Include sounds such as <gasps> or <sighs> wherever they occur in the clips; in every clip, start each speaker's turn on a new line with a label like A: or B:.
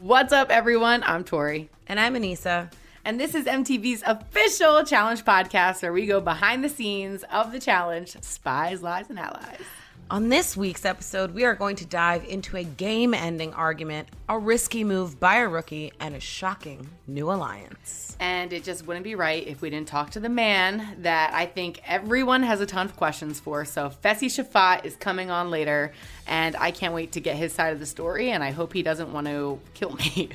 A: What's up, everyone? I'm Tori.
B: And I'm Aneesa.
A: And this is MTV's official challenge podcast where we go behind the scenes of the challenge Spies, Lies, and Allies.
B: On this week's episode, we are going to dive into a game ending argument, a risky move by a rookie, and a shocking new alliance.
A: And it just wouldn't be right if we didn't talk to the man that I think everyone has a ton of questions for. So, Fessy Shafaat is coming on later, and I can't wait to get his side of the story, and I hope he doesn't want to kill me.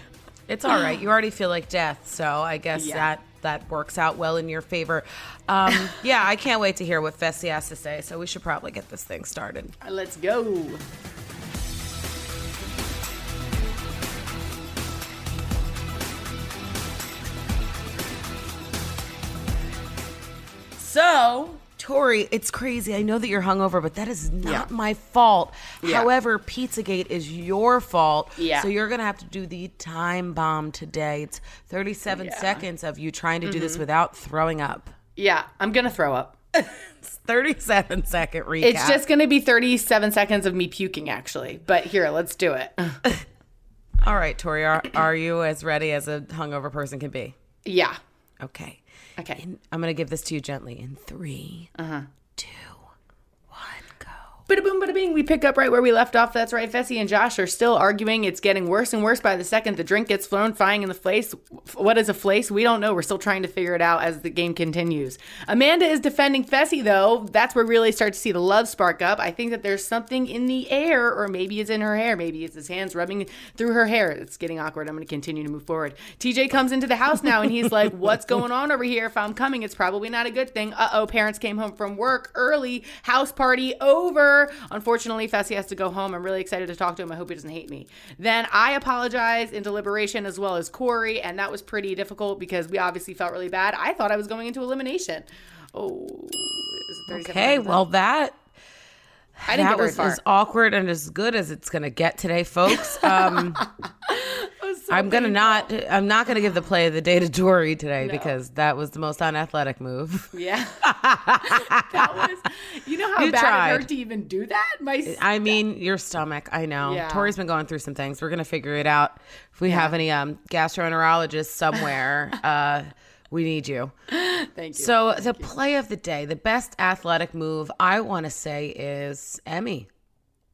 B: It's all right. You already feel like death, so I guess
A: Yeah.
B: that that works out well in your favor. Um, <laughs> yeah, I can't wait to hear what Fessy has to say. So we should probably get this thing started.
A: Let's go.
B: So, Tori, it's crazy. I know that you're hungover, but that is not
A: Yeah.
B: my fault.
A: Yeah.
B: However, Pizzagate is your fault.
A: Yeah.
B: So you're gonna have to do the time bomb today. It's 37
A: Yeah. Mm-hmm.
B: seconds of you trying to do this without throwing up.
A: Yeah, I'm going to throw up. <laughs>
B: It's 37 second recap.
A: It's just going to be 37 seconds of me puking, actually. But here, let's do it. <laughs> <laughs>
B: all right, Tori. Are, are you as ready as a hungover person can be?
A: Yeah.
B: Okay.
A: Okay.
B: In- I'm gonna give this to you gently in three,
A: Uh-huh.
B: two.
A: Bada boom, bada bing. We pick up right where we left off. That's right. Fessy and Josh are still arguing. It's getting worse and worse by the second. The drink gets thrown, flying in the place. What is a flace? We don't know. We're still trying to figure it out as the game continues. Amanda is defending Fessy, though. That's where we really start to see the love spark up. I think that there's something in the air, or maybe it's in her hair. Maybe it's his hands rubbing through her hair. It's getting awkward. I'm going to continue to move forward. TJ comes into the house now, and he's like, <laughs> What's going on over here? If I'm coming, it's probably not a good thing. Uh oh, parents came home from work early. House party over. Unfortunately, Fessy has to go home. I'm really excited to talk to him. I hope he doesn't hate me. Then I apologize in deliberation as well as Corey, and that was pretty difficult because we obviously felt really bad. I thought I was going into elimination. Oh, is it 37
B: Okay, well that
A: I didn't
B: that
A: get very
B: was
A: far.
B: as awkward and as good as it's gonna get today, folks. <laughs> Um, I'm gonna not. I'm not gonna give the play of the day to Dory today because that was the most unathletic move.
A: Yeah. <laughs> that was, you know how
B: You
A: bad it
B: tried.
A: hurt to even do that? My,
B: I mean, your stomach. I know.
A: Yeah.
B: Tori's been going through some things. We're gonna figure it out. If we have any um, gastroenterologists somewhere, <laughs> uh, we need you. <gasps>
A: thank you.
B: So the play of the day, the best athletic move, I want to say is Emmy.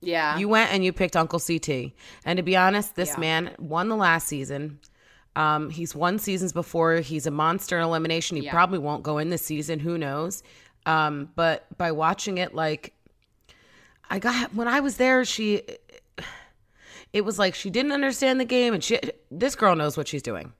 A: yeah.
B: You went and you picked Uncle CT. And to be honest, this
A: Yeah.
B: man won the last season. Um, he's won seasons before. He's a monster in elimination. He
A: Yeah.
B: probably won't go in this season. Who knows? Um, but by watching it, like, I got when I was there, she, it was like she didn't understand the game, and she, this girl knows what she's doing.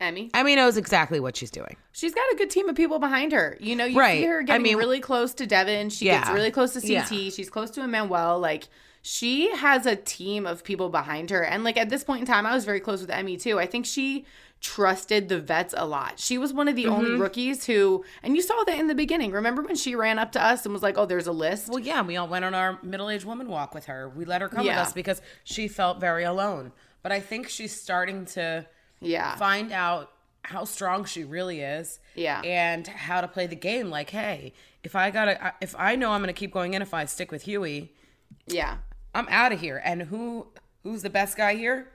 A: Emmy.
B: Emmy knows exactly what she's doing.
A: She's got a good team of people behind her. You know, you
B: Right.
A: see her
B: I
A: getting
B: mean-
A: really close to Devin. She gets really close to CT.
B: Yeah.
A: She's close to Emmanuel. Like, she has a team of people behind her. And, like, at this point in time, I was very close with Emmy, too. I think she trusted the vets a lot. She was one of the only
B: Mm-hmm.
A: rookies who, and you saw that in the beginning. Remember when she ran up to us and was like, oh, there's a list?
B: Well, yeah, we all went on our middle-aged woman walk with her. We let her come with us because she felt very alone. But I think she's starting to
A: yeah.
B: find out how strong she really is.
A: Yeah.
B: And how to play the game. Like, hey, if I gotta, if I know I'm gonna keep going in, if I stick with Hughie,
A: Yeah.
B: I'm out of here. And who, who's the best guy here?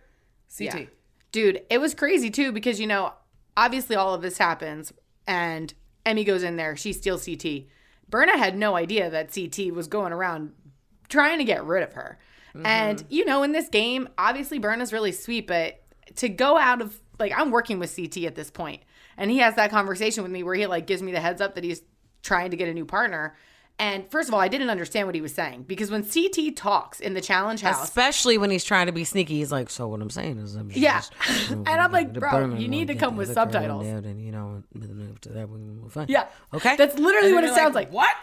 B: CT.
A: Yeah. Dude, it was crazy too because, you know, obviously all of this happens and Emmy goes in there. She steals CT. Berna had no idea that CT was going around trying to get rid of her. And, mm-hmm. you know, in this game, obviously Berna's really sweet, but to go out of like I'm working with CT at this point, and he has that conversation with me where he like gives me the heads up that he's trying to get a new partner. And first of all, I didn't understand what he was saying because when CT talks in the challenge house,
B: Especially when he's trying to be sneaky, he's like, "So what I'm saying is, I'm
A: Yeah.
B: just, <laughs>
A: And I'm like, bro, you need to come with subtitles.
B: And you know, after that, move on.
A: Yeah.
B: okay,
A: That's literally what it sounds like.
B: What?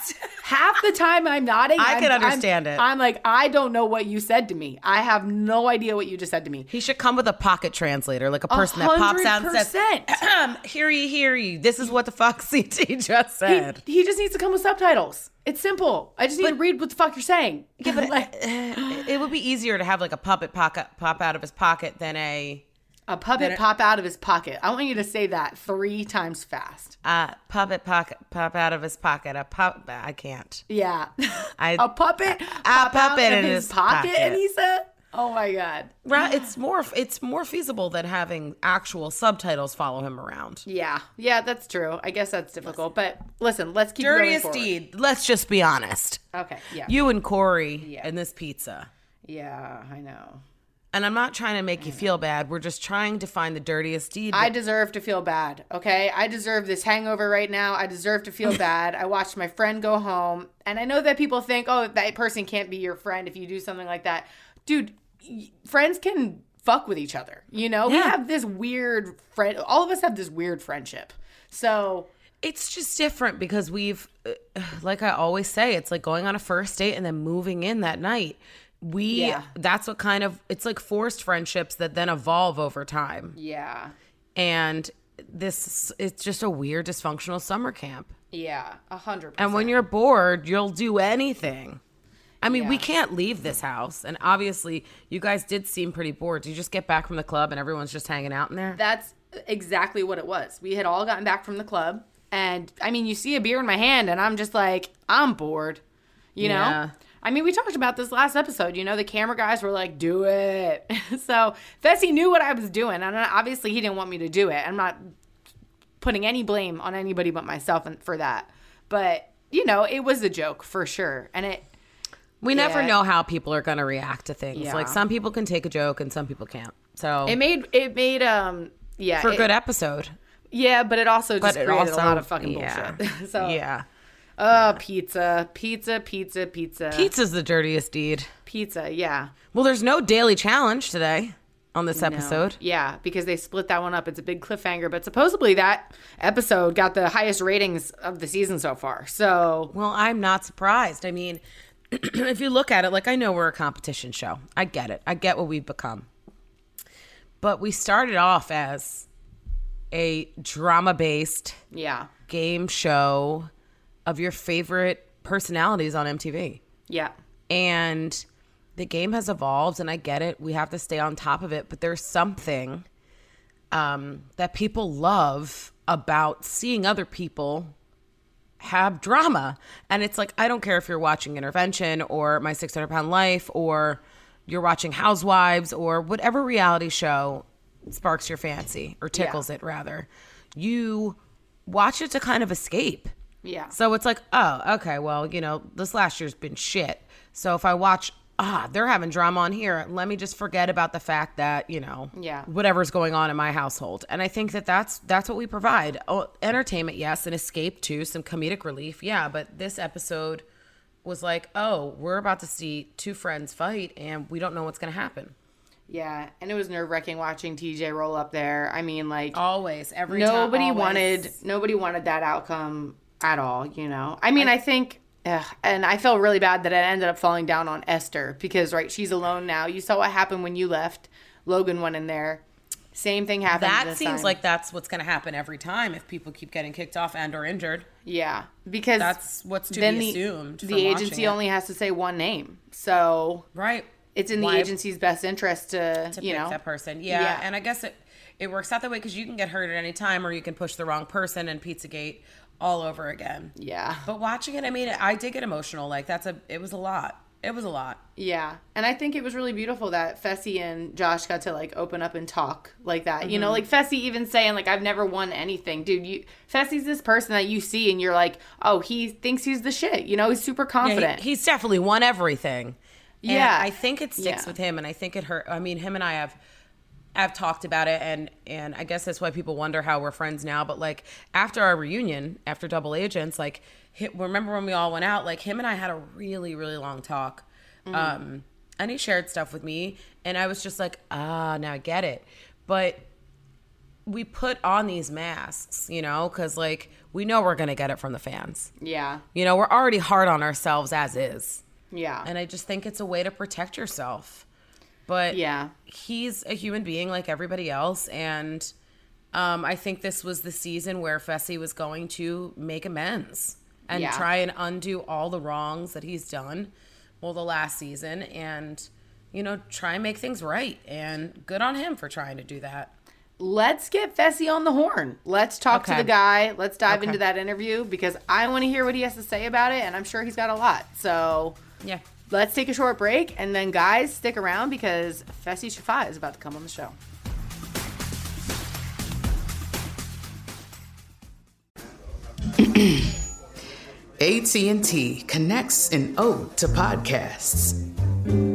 A: half the time I'm nodding.
B: I
A: I'm-
B: can
A: I'm-
B: understand it.
A: I'm like, I don't know what you said to me. I have no idea what you just said to me.
B: He should come with a pocket translator, like a person that pops out and says,
A: 100%. <clears throat>
B: "Hear ye, hear ye. This is what the fuck <laughs> CT just
A: He,
B: said."
A: he just needs to come with subtitles. It's simple. I just need to read what the fuck you're saying.
B: Yeah, but
A: like, <laughs>
B: it would be easier to have like a puppet pocket pop out of his pocket than a
A: a puppet pop out of his pocket. I want you to say that three times fast.
B: uh, puppet pocket pop out of his pocket. A pop. I can't.
A: Yeah.
B: I- <laughs>
A: a puppet
B: a
A: pop out
B: puppet in
A: his,
B: his
A: pocket,
B: pocket.
A: and he said, "Oh my god."
B: Right, it's more it's more feasible than having actual subtitles follow him around.
A: Yeah, yeah, that's true. I guess that's difficult, but listen, let's keep
B: Dirtiest deed. Let's just be honest.
A: Okay, yeah,
B: You and Corey
A: Yeah.
B: and this pizza.
A: yeah, I know.
B: And I'm not trying to make you feel bad. We're just trying to find the dirtiest deed.
A: I deserve to feel bad, okay? I deserve this hangover right now. I deserve to feel <laughs> bad. I watched my friend go home, and I know that people think, oh, that person can't be your friend if you do something like that. Dude, friends can fuck with each other, you know? We have this weird friend, all of us have this weird friendship. So,
B: it's just different because we've, uh, like I always say, it's like going on a first date and then moving in that night. We,
A: Yeah.
B: that's what kind of, it's like forced friendships that then evolve over time.
A: yeah.
B: And this, it's just a weird dysfunctional summer camp.
A: Yeah, a hundred.
B: And when you're bored, you'll do anything. I mean, we can't leave this house. And obviously, you guys did seem pretty bored. Did you just get back from the club and everyone's just hanging out in there?
A: That's exactly what it was. We had all gotten back from the club, and I mean, you see a beer in my hand, and I'm just like, I'm bored. You know?
B: Yeah.
A: I mean, we talked about this last episode. You know, the camera guys were like, do it. <laughs> so Fessy knew what I was doing, and obviously he didn't want me to do it. I'm not putting any blame on anybody but myself for that. But, you know, it was a joke for sure. And it,
B: we never
A: Yeah.
B: know how people are going to react to things.
A: Yeah.
B: Like, some people can take a joke and some people can't. So,
A: it made, it made, um, yeah.
B: for a good episode.
A: Yeah, but it also just
B: it
A: created
B: also,
A: a lot of fucking
B: yeah.
A: bullshit. <laughs> so,
B: yeah.
A: Oh, pizza, pizza, pizza, pizza,
B: Pizza's the dirtiest deed.
A: pizza. Yeah,
B: Well, there's no daily challenge today on this
A: No.
B: episode.
A: Yeah, because they split that one up. It's a big cliffhanger, but supposedly that episode got the highest ratings of the season so far. So
B: Well, I'm not surprised. I mean, <clears throat> if you look at it, like I know we're a competition show. I get it. I get what we've become. But we started off as a drama based
A: yeah,
B: game show of your favorite personalities on MTV.
A: yeah,
B: And the game has evolved, and I get it. We have to stay on top of it. But there's something um, that people love about seeing other people have drama. And it's like, I don't care if you're watching Intervention or My 600 Pound Life or you're watching Housewives or whatever reality show sparks your fancy or tickles it, rather. You watch it to kind of escape.
A: yeah.
B: So it's like, oh, okay, well, you know, this last year's been shit. So if I watch, ah, they're having drama on here, let me just forget about the fact that, you know,
A: Yeah.
B: whatever's going on in my household. And I think that that's that's what we provide. Oh, entertainment, yes, and escape too, some comedic relief, yeah. But this episode was like, oh, we're about to see two friends fight, and we don't know what's going to happen.
A: Yeah, and it was nerve wracking watching TJ roll up there. I mean, like
B: Always, every
A: nobody wanted nobody wanted that outcome at all. You know, I mean, I, think. Ugh, and I felt really bad that it ended up falling down on Esther because, right, she's alone now. You saw what happened when you left. Logan went in there. Same thing happened.
B: That
A: this
B: seems
A: time.
B: like that's what's going to happen every time if people keep getting kicked off and or injured.
A: yeah, because
B: That's what's to
A: then
B: be assumed
A: The
B: watching
A: agency only has to say one name, so
B: Right.
A: it's in the agency's best interest to,
B: to
A: you
B: pick
A: know
B: that person. Yeah,
A: Yeah.
B: and I guess it it works out that way because you can get hurt at any time, or you can push the wrong person and PizzaGate all over again.
A: Yeah.
B: But watching it, I mean, I did get emotional. Like that's a, it was a lot. It was a lot.
A: Yeah. And I think it was really beautiful that Fessy and Josh got to like open up and talk like that. You know,
B: Mm-hmm.
A: like Fessy even saying like I've never won anything. Dude, you Fessy's this person that you see and you're like, "Oh, he thinks he's the shit." You know, he's super
B: Yeah,
A: confident.
B: he- he's definitely won everything. And
A: Yeah.
B: I think it sticks
A: Yeah.
B: with him, and I think it hurt. I mean, him and I have I've talked about it and and I guess that's why people wonder how we're friends now. But like after our reunion, after Double Agents, like remember when we all went out? Like him and I had a really really long talk, um, and he shared stuff with me, and I was just like, ah, now I get it. But we put on these masks, you know, because like we know we're gonna get it from the fans.
A: Yeah.
B: You know, we're already hard on ourselves as is.
A: Yeah.
B: And I just think it's a way to protect yourself. But
A: Yeah.
B: he's a human being like everybody else. And um, I think this was the season where Fessy was going to make amends and
A: Yeah.
B: try and undo all the wrongs that he's done. Well, the last season and, you know, try and make things right. And good on him for trying to do that.
A: Let's get Fessy on the horn. Let's talk to the guy. Let's dive
B: Okay.
A: into that interview because I want to hear what he has to say about it, and I'm sure he's got a lot. So
B: Yeah.
A: Let's take a short break, and then guys, stick around because Fessy Shafaat is about to come on the show. <clears throat>
C: AT&T connects an ode to podcasts.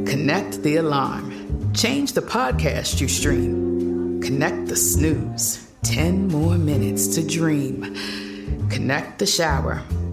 C: Connect the alarm. Change the podcast you stream. Connect the snooze. 10 more minutes to dream. Connect the shower.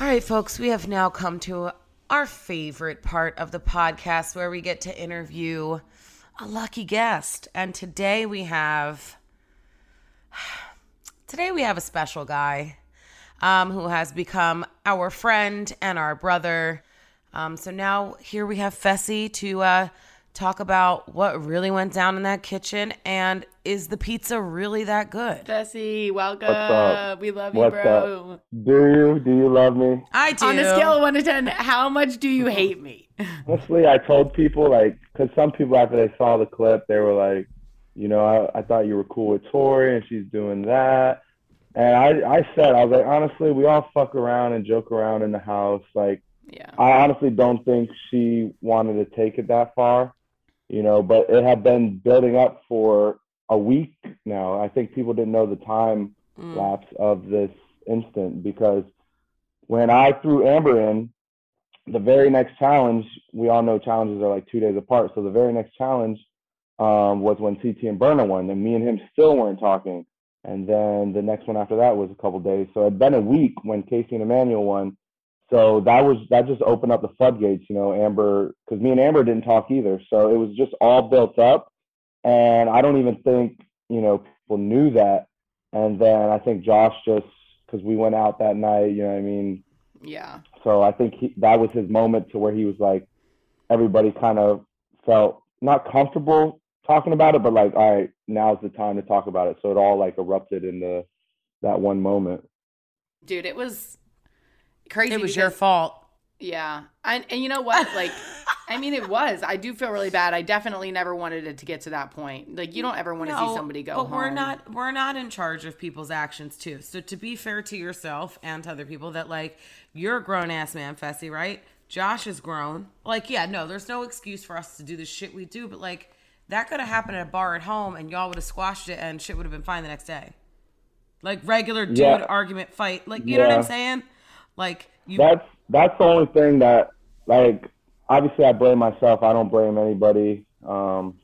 B: All right, folks, we have now come to our favorite part of the podcast where we get to interview a lucky guest. And today we have <sighs> today we have a special guy um, who has become our friend and our brother. Um, so now here we have Fessy to uh, talk about what really went down in that kitchen and is the pizza really that good?
A: Fessy, welcome. We love you,
D: What's
A: bro.
D: up? Do you? Do you love me?
B: I do.
A: On a scale of one to ten, how much do you hate me? <laughs>
D: Honestly, I told people like, because some people after they saw the clip, they were like, you know, I, I thought you were cool with Tori and she's doing that. And I, I said, I was like, honestly, we all fuck around and joke around in the house. Like,
A: Yeah.
D: I honestly don't think she wanted to take it that far, you know, but it had been building up for a week now. I think people didn't know the time
B: Mm.
D: lapse of this instant because when I threw Amber in, the very next challenge, we all know challenges are like two days apart. So the very next challenge um, was when CT and Berna won, and me and him still weren't talking. And then the next one after that was a couple days. So it had been a week when Kaycee and Emmanuel won. So that was that just opened up the floodgates, you know, Amber, because me and Amber didn't talk either. So it was just all built up, and I don't even think you know people knew that. And then I think Josh just because we went out that night, you know, what I mean,
A: Yeah.
D: so I think he, that was his moment to where he was like, everybody kind of felt not comfortable talking about it, but like, all right, now's the time to talk about it. So it all like erupted in the that one moment.
A: Dude, it was crazy.
B: It was your fault.
A: Yeah. And, and you know what? Like, I mean, it was. I do feel really bad. I definitely never wanted it to get to that point. Like, you don't ever want to see somebody go
B: but
A: home.
B: we're not we're not in charge of people's actions too. So to be fair to yourself and to other people, that like you're a grown ass man, Fessy, right? Josh is grown. Like, yeah, no, there's no excuse for us to do the shit we do, but like that could have happened at a bar at home and y'all would have squashed it and shit would have been fine the next day. Like regular dude
D: Yeah.
B: argument fight. Like, you know what I'm saying? Like you
D: that's that's the only thing that like obviously I blame myself. I don't blame anybody. Um,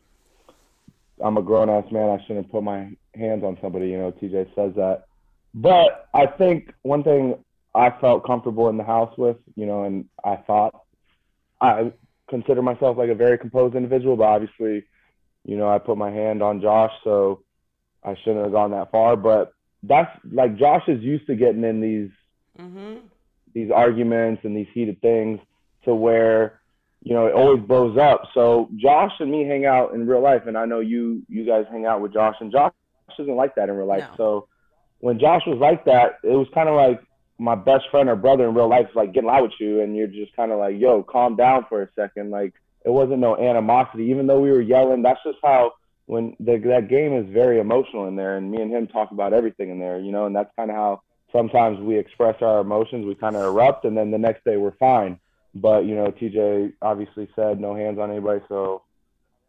D: I'm a grown ass man. I shouldn't put my hands on somebody. You know, TJ says that. But I think one thing I felt comfortable in the house with, you know, and I thought I consider myself like a very composed individual, but obviously, you know, I put my hand on Josh, so I shouldn't have gone that far. But that's like Josh is used to getting in these
B: Mhm.
D: These arguments and these heated things to where you know it always blows up. So Josh and me hang out in real life, and I know you you guys hang out with Josh, and Josh isn't like that in real life.
B: No.
D: So when Josh was like that, it was kind of like my best friend or brother in real life is like getting loud with you, and you're just kind of like, yo, calm down for a second. Like it wasn't no animosity, even though we were yelling. That's just how when the, that game is very emotional in there, and me and him talk about everything in there, you know, and that's kind of how sometimes we express our emotions. We kind of erupt, and then the next day we're fine. But you know, TJ obviously said no hands on anybody, so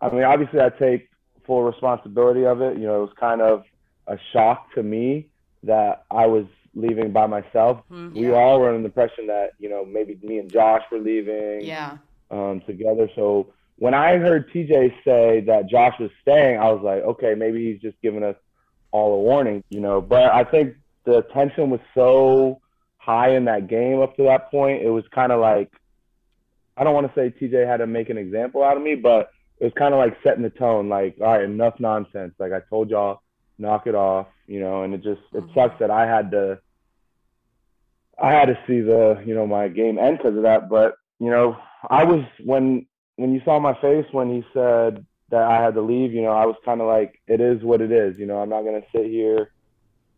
D: I mean, obviously I take full responsibility of it. You know, it was kind of a shock to me that I was leaving by myself. We all were under the impression that you know maybe me and Josh were leaving
A: Yeah.
D: um, together. So when I heard TJ say that Josh was staying, I was like, okay, maybe he's just giving us all a warning, you know. But I think the tension was so high in that game up to that point. It was kind of like, I don't want to say TJ had to make an example out of me, but it was kind of like setting the tone. Like, all right, enough nonsense. Like I told y'all, knock it off, you know. And it just it mm-hmm. sucks that I had to. I had to see the, you know, my game end because of that. But you know, I was when when you saw my face when he said that I had to leave. You know, I was kind of like, it is what it is. You know, I'm not gonna sit here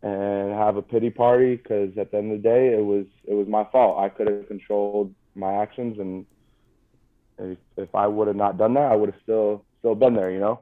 D: and have a pity party because at the end of the day, it was it was my fault. I could have controlled my actions, and if, if I would have not done that, I would have still still been there. You know.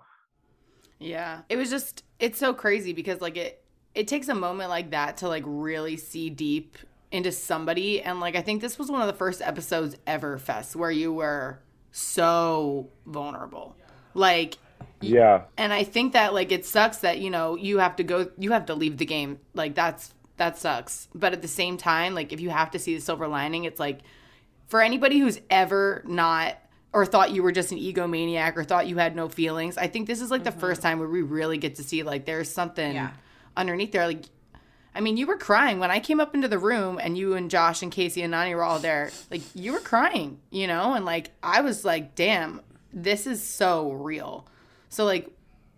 A: Yeah. It was just it's so crazy because like it it takes a moment like that to like really see deep into somebody and like I think this was one of the first episodes ever Fest where you were so vulnerable. Like
D: Yeah.
A: and I think that like it sucks that you know you have to go you have to leave the game like that's that sucks but at the same time like if you have to see the silver lining it's like for anybody who's ever not or thought you were just an egomaniac or thought you had no feelings I think this is like the first mm-hmm. time where we really get to see like there's something
B: Yeah.
A: underneath there like I mean, you were crying when I came up into the room and you and Josh and Kaycee and Nany were all there. Like, you were crying, you know? And like, I was like, damn, this is so real. So, like,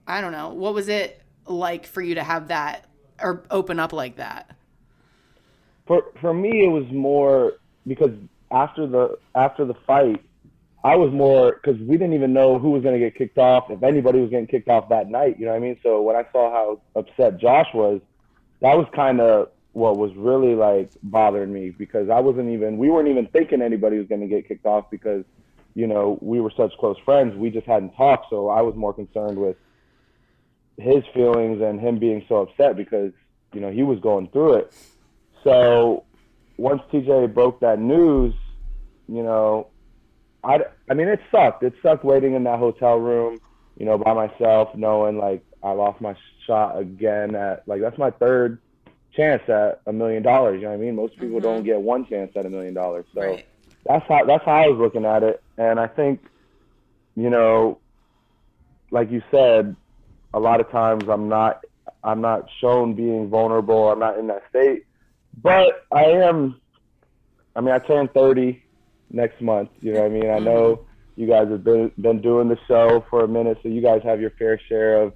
A: I don't know. What was it like for you to have that or open up like that?
D: for for me it was more because after the after the fight I was more because we didn't even know who was going to get kicked off if anybody was getting kicked off that night you know what I mean so when I saw how upset Josh was that was kind of what was really like bothering me because I wasn't even we weren't even thinking anybody was going to get kicked off because you know we were such close friends we just hadn't talked so I was more concerned with his feelings and him being so upset because you know he was going through it so once TJ broke that news, you know, I, I mean, it sucked. It sucked waiting in that hotel room, you know, by myself, knowing like I lost my shot again at like that's my third chance at a million dollars. You know what I mean? Most people mm-hmm. don't get one chance at a million dollars. So
B: Right.
D: that's how that's how I was looking at it. And I think, you know, like you said, a lot of times I'm not I'm not shown being vulnerable. I'm not in that state. But I am I mean I turn 30 next month, you know what I mean? I know mm-hmm. you guys have been been doing the show for a minute, so you guys have your fair share of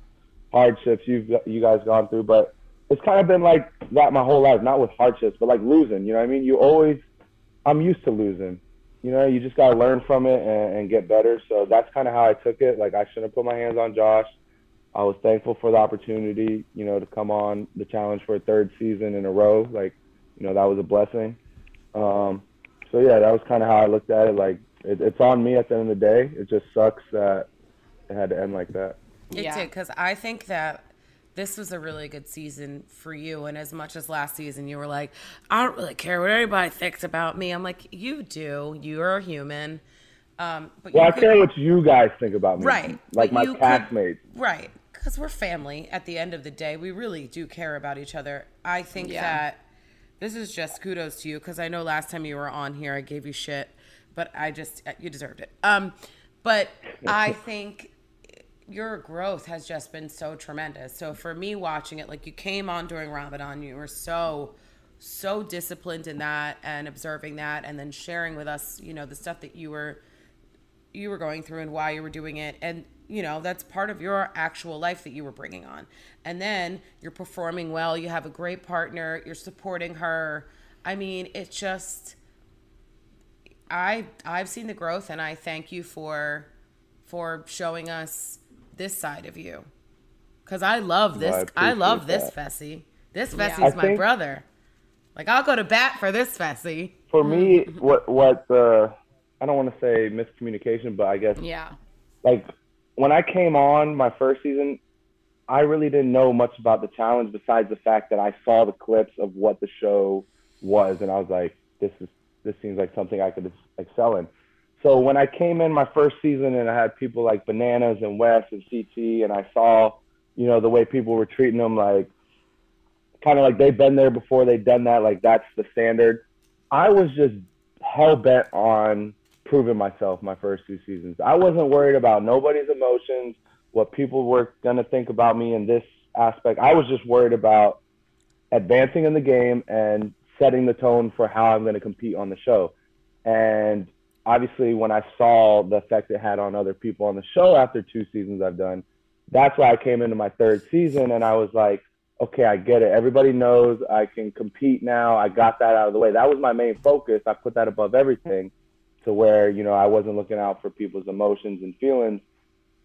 D: hardships you've you guys gone through, but it's kind of been like that my whole life, not with hardships, but like losing, you know what I mean? You always I'm used to losing. You know, you just got to learn from it and, and get better. So that's kind of how I took it. Like, I shouldn't have put my hands on Josh. I was thankful for the opportunity, you know, to come on the challenge for a third season in a row. Like, you know, that was a blessing. Um, so, yeah, that was kind of how I looked at it. Like, it, it's on me at the end of the day. It just sucks that it had to end like that.
B: It
A: Yeah.
B: did because I think that this was a really good season for you. And as much as last season, you were like, I don't really care what anybody thinks about me. I'm like, you do. You're a human. Um, but
D: Well,
B: you
D: I care what you guys think about me.
B: Right.
D: Like my
B: you could-
D: castmates.
B: right. Because we're family at the end of the day. We really do care about each other. I think that this is just kudos to you because I know last time you were on here, I gave you shit, but I just, you deserved it. Um, but I <laughs> think your growth has just been so tremendous. So for me watching it, like you came on during Ramadan, you were so so disciplined in that and observing that and then sharing with us, you know, the stuff that you were you were going through and why you were doing it. And you know that's part of your actual life that you were bringing on. And then you're performing well you have a great partner you're supporting her. I mean it's just i i've seen the growth and i thank you for for showing us this side of you because i love this
D: Well,
B: I,
D: I
B: love this
D: that.
B: fessy this fessy's
D: I
B: my
D: think-
B: brother like i'll go to bat for this fessy
D: For me,
B: Mm-hmm. <laughs>
D: what what the I don't want to say miscommunication, but I guess
A: Yeah.
D: like when I came on my first season, I really didn't know much about the challenge besides the fact that I saw the clips of what the show was, and I was like, this is this seems like something I could excel in. So when I came in my first season and I had people like Bananas and West and CT, and I saw, you know, the way people were treating them, like kind of like they've been there before, they've done that, like that's the standard. I was just hell bent on proving myself my first two seasons. I wasn't worried about nobody's emotions, what people were gonna think about me in this aspect. I was just worried about advancing in the game and setting the tone for how I'm gonna compete on the show. And obviously, when I saw the effect it had on other people on the show after two seasons I've done, that's why I came into my third season and I was like, okay, I get it. Everybody knows I can compete now. I got that out of the way. That was my main focus. I put that above everything to where, you know, I wasn't looking out for people's emotions and feelings.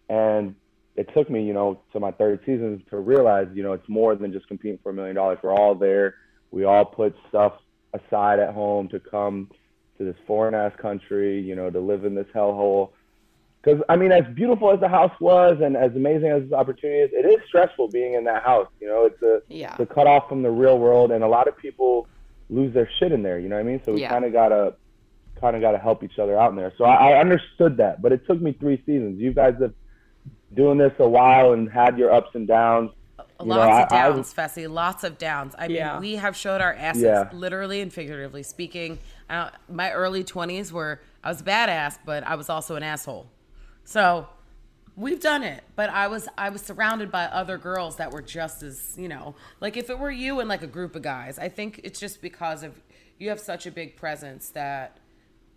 D: And it took me, you know, to my third season to realize, you know, it's more than just competing for a million dollars. We're all there. We all put stuff aside at home to come to this foreign ass country, you know, to live in this hellhole. Because I mean, as beautiful as the house was, and as amazing as this opportunity is, it is stressful being in that house. You know, it's a
A: Yeah.
D: it's a cut off from the real world, and a lot of people lose their shit in there. You know what I mean? So we
A: Yeah.
D: kind of gotta kind of gotta help each other out in there. So I, I understood that, but it took me three seasons. You guys have doing this a while and had your ups and downs. You know,
B: lots of
D: I- I-
B: downs, Fessy. Lots of downs. I mean, we have showed our asses,
D: Yeah.
B: literally and figuratively speaking. Uh, my early twenties were I was a badass, but I was also an asshole. So we've done it. But I was I was surrounded by other girls that were just as you know, like if it were you and like a group of guys, I think it's just because of you have such a big presence that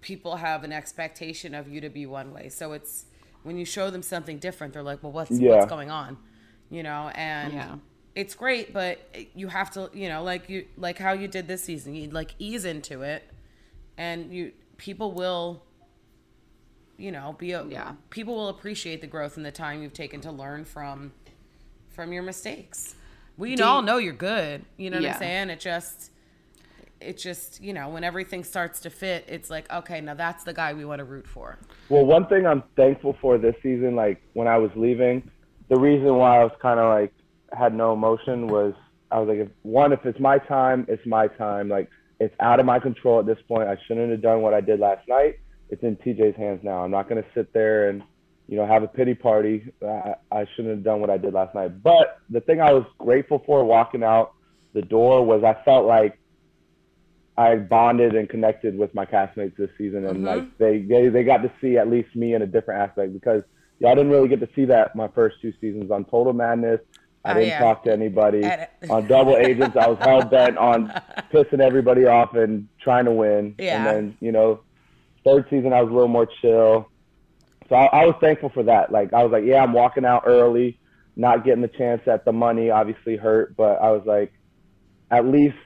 B: people have an expectation of you to be one way. So it's when you show them something different, they're like, "Well, what's
D: Yeah.
B: what's going on?" You know, and
A: Yeah.
B: it's great, but you have to, you know, like you like how you did this season. You like ease into it, and you people will, you know, be a,
A: Yeah.
B: people will appreciate the growth and the time you've taken to learn from from your mistakes. We
A: Do
B: all know you're good. You know what
A: Yeah.
B: I'm saying? It just it just, you know, when everything starts to fit, it's like, okay, now that's the guy we want to root for.
D: Well, one thing I'm thankful for this season, like when I was leaving, the reason why I was kind of like had no emotion was I was like, if, one, if it's my time, it's my time. Like it's out of my control at this point. I shouldn't have done what I did last night. It's in TJ's hands now. I'm not gonna sit there and you know have a pity party. I, I shouldn't have done what I did last night. But the thing I was grateful for walking out the door was I felt like I bonded and connected with my castmates this season, and mm-hmm. like they, they they got to see at least me in a different aspect because y'all didn't really get to see that my first two seasons on Total Madness. I
B: Oh,
D: didn't
B: yeah.
D: talk to anybody on Double Agents. I was hell bent on <laughs> pissing everybody off and trying to win.
B: Yeah.
D: And then you know, third season I was a little more chill. So I, I was thankful for that. Like I was like, yeah, I'm walking out early, not getting the chance at the money. Obviously hurt, but I was like, at least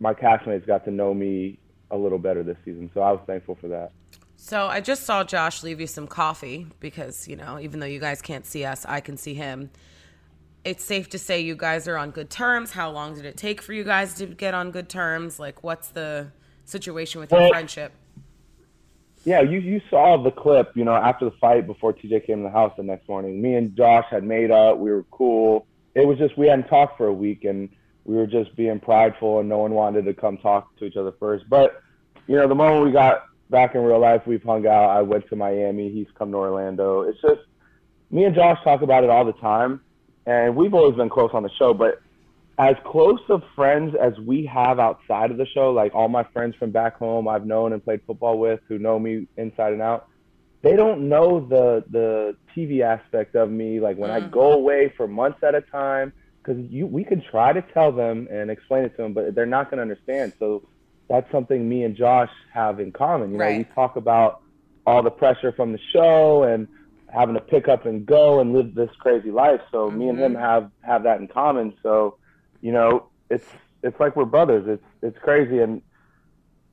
D: my castmates got to know me a little better this season. So I was thankful for that.
B: So I just saw Josh leave you some coffee because, you know, even though you guys can't see us, I can see him. It's safe to say you guys are on good terms. How long did it take for you guys to get on good terms? Like, what's the situation with your friendship?
D: Yeah, you you saw the clip, you know, after the fight before TJ came in the house the next morning. Me and Josh had made up. We were cool. it was just we hadn't talked for a week and we were just being prideful and no one wanted to come talk to each other first. But you know, the moment we got back in real life, we've hung out. I went to Miami. He's come to Orlando. It's just me and Josh talk about it all the time, and we've always been close on the show. But as close of friends as we have outside of the show, like all my friends from back home, I've known and played football with, who know me inside and out. They don't know the the TV aspect of me. Like when mm. I go away for months at a time, because you we can try to tell them and explain it to them, but they're not going to understand. So that's something me and Josh have in common. You know, right. we talk about all the pressure from the show and having to pick up and go and live this crazy life. So mm-hmm. me and him mm-hmm. have have that in common. So, you know, it's it's like we're brothers. It's it's crazy and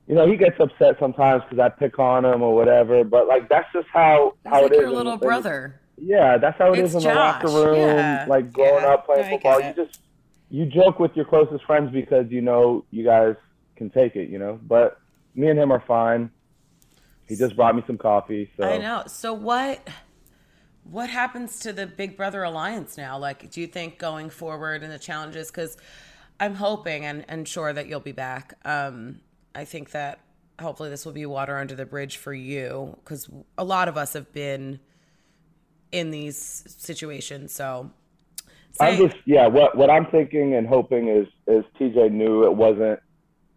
D: you know, he gets upset sometimes because I pick on him or whatever. But like that's just how how
B: like
D: it is.
B: Your little brother.
D: Yeah, that's how it
B: it's
D: is in
B: Josh.
D: the locker room.
B: Yeah.
D: Like growing
B: yeah.
D: up playing football, you just you joke with your closest friends because you know you guys can take it, you know. But me and him are fine. He just brought me some coffee. So
B: I know. So what? What happens to the Big Brother Alliance now? Like, do you think going forward in the challenges? Because I'm hoping and, and sure that you'll be back. Um, I think that hopefully this will be water under the bridge for you because a lot of us have been in these situations. So
D: I'm just yeah. What what I'm thinking and hoping is is TJ knew it wasn't